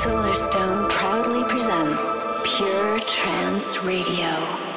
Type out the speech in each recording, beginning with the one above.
Solarstone proudly presents Pure Trance Radio.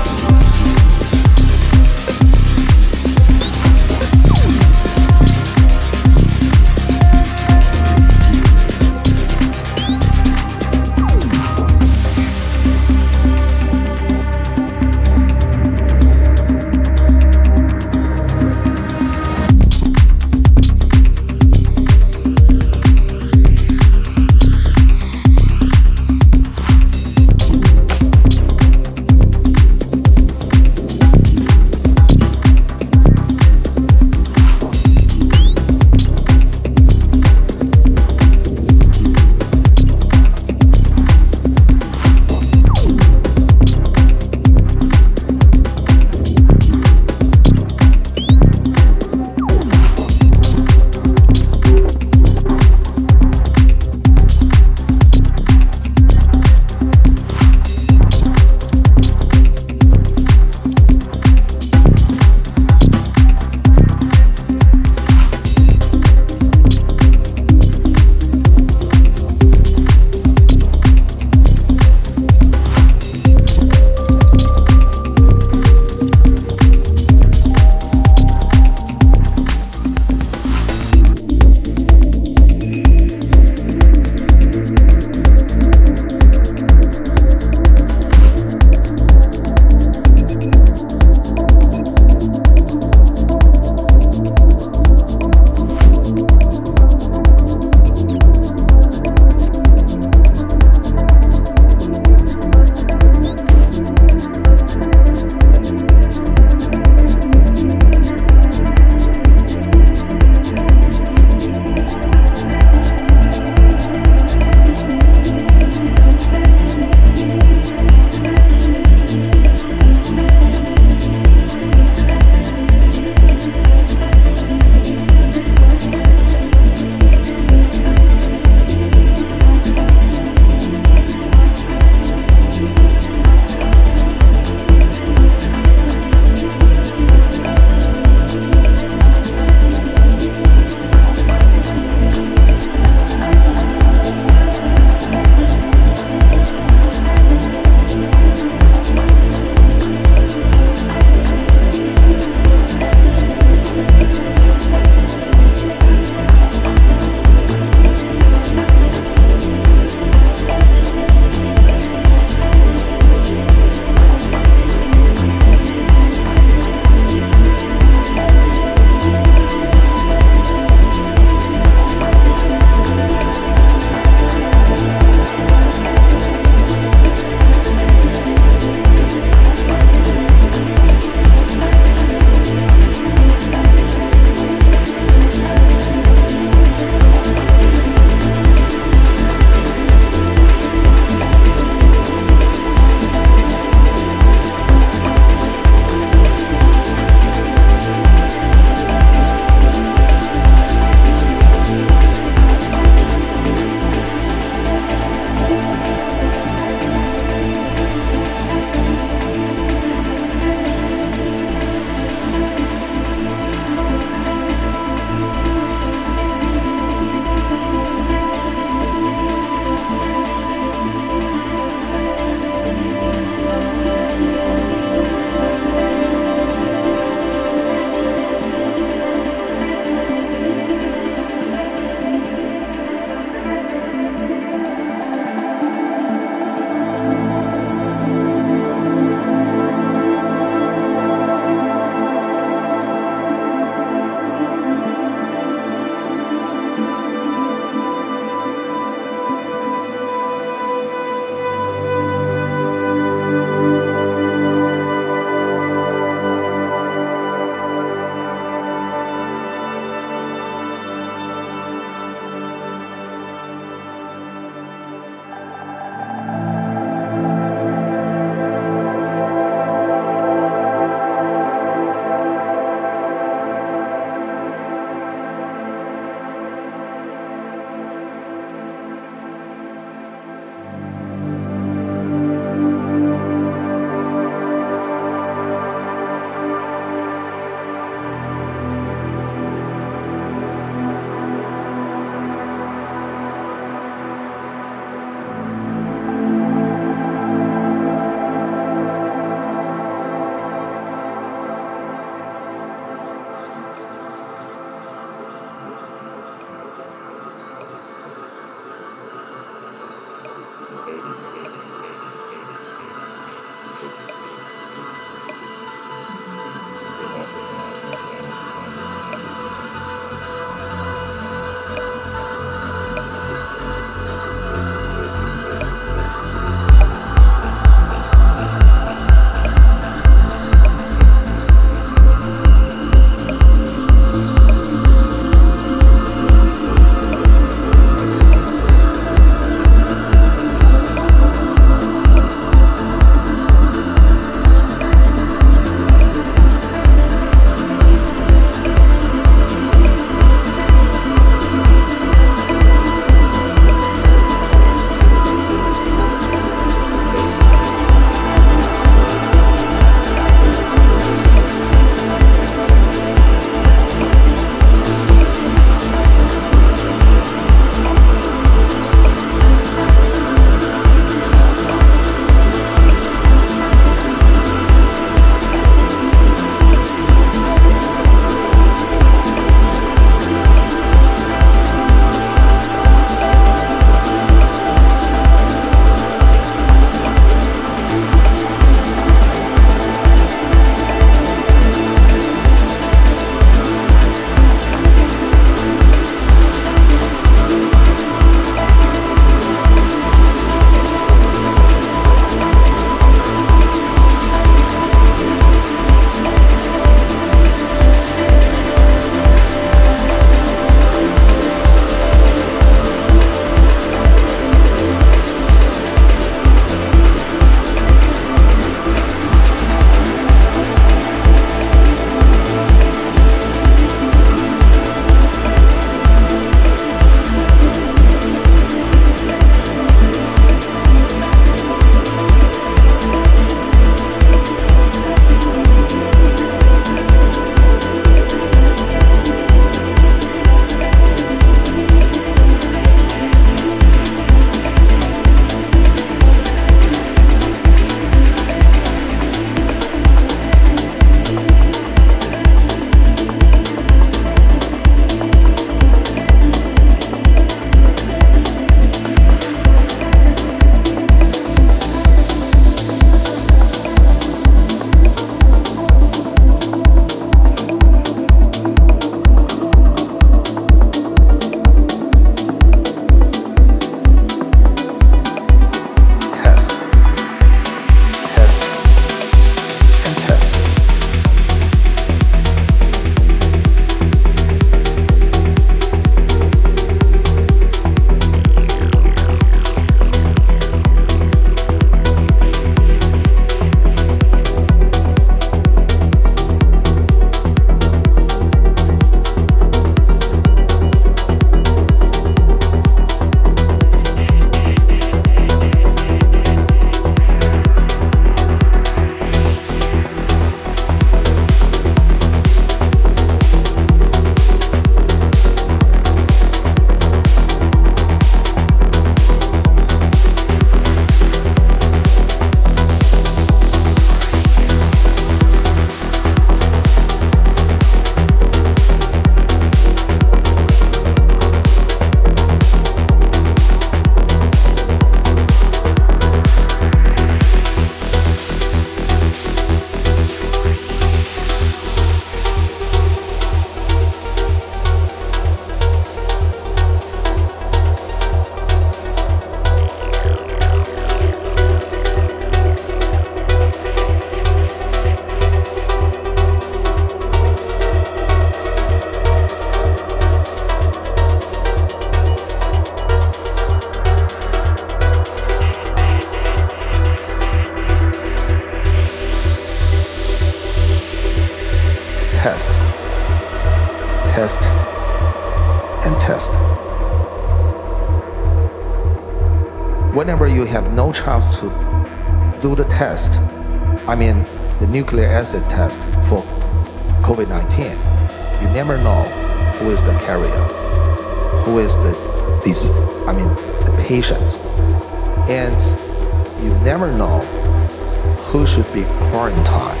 Should be quarantined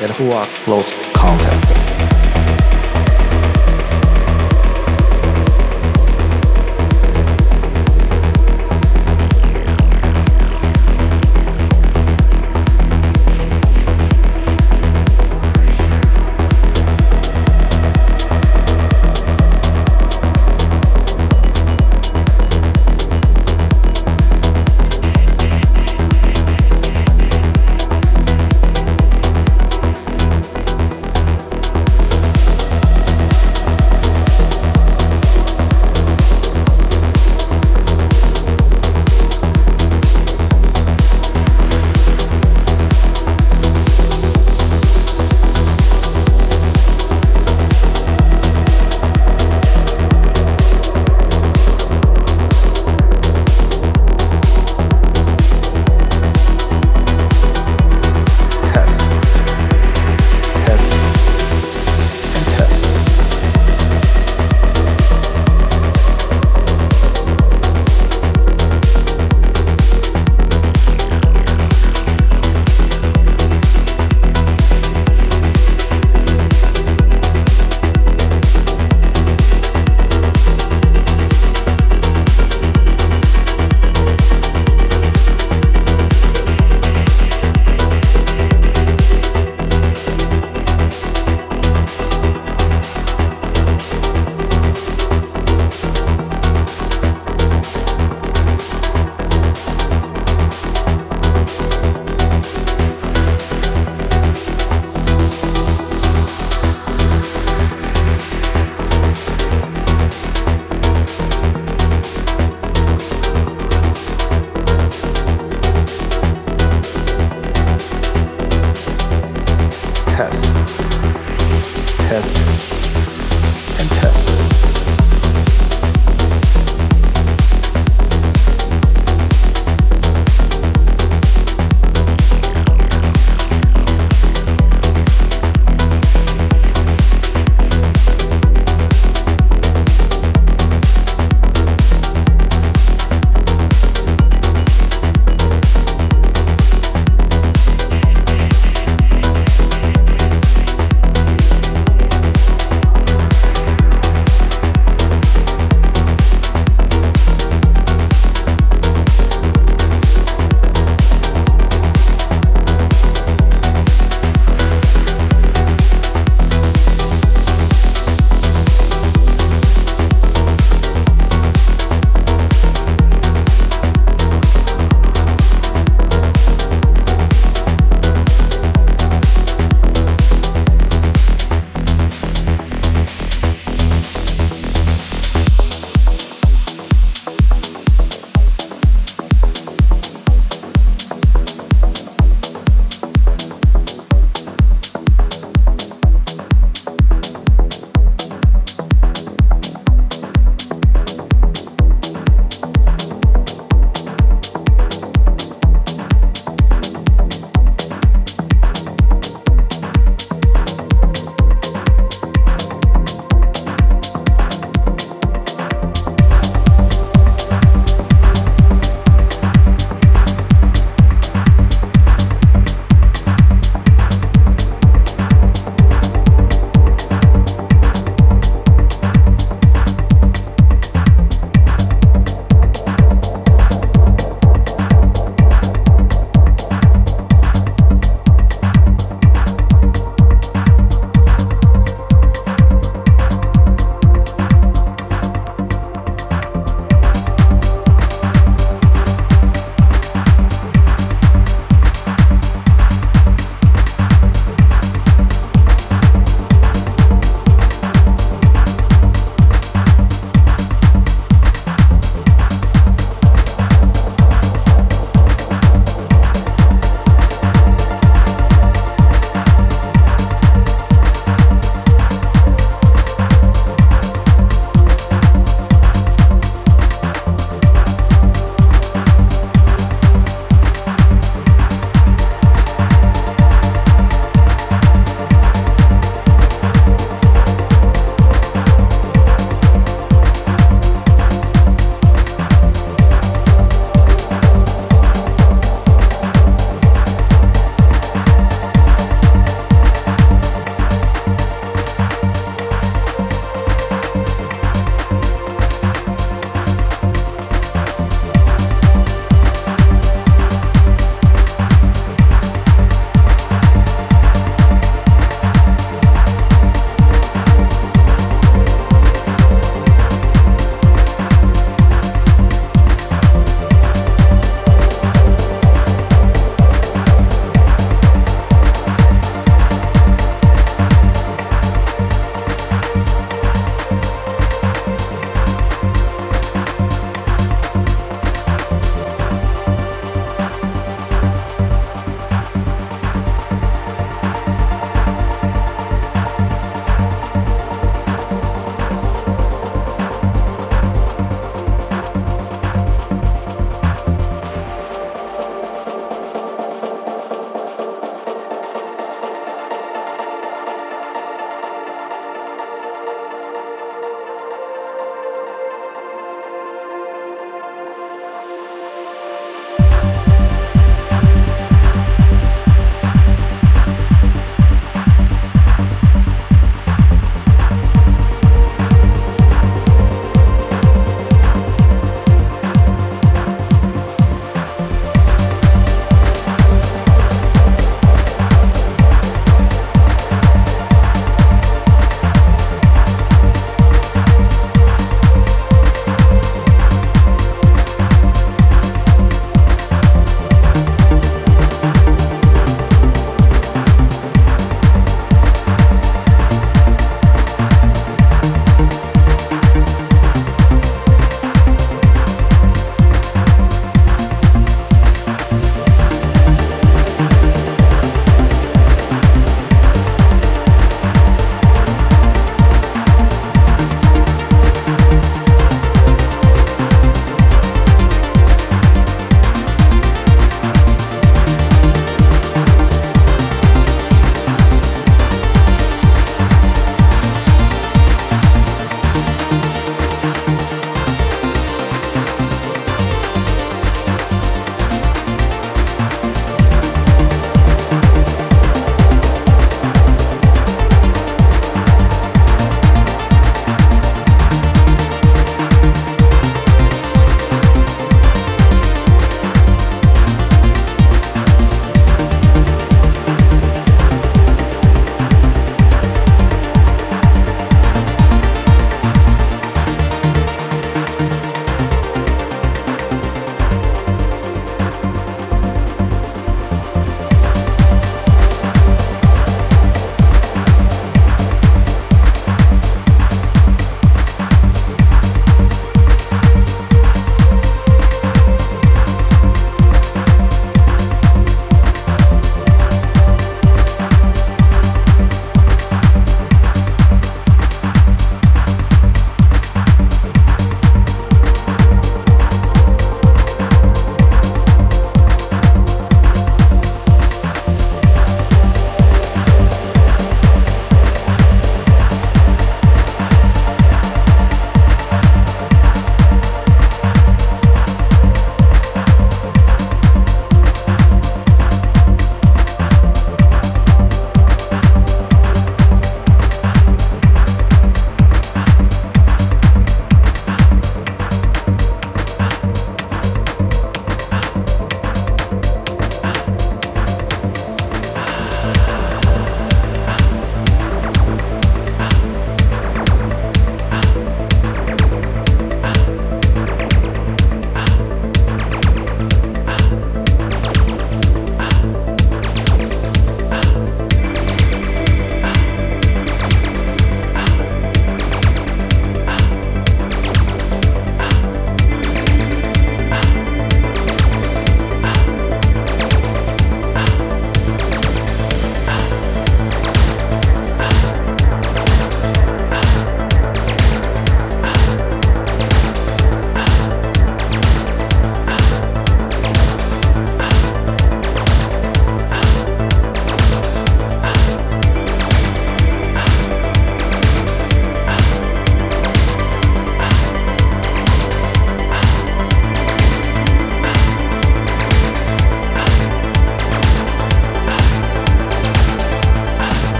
and who are close contact.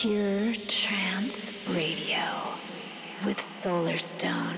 Pure Trance Radio with Solarstone.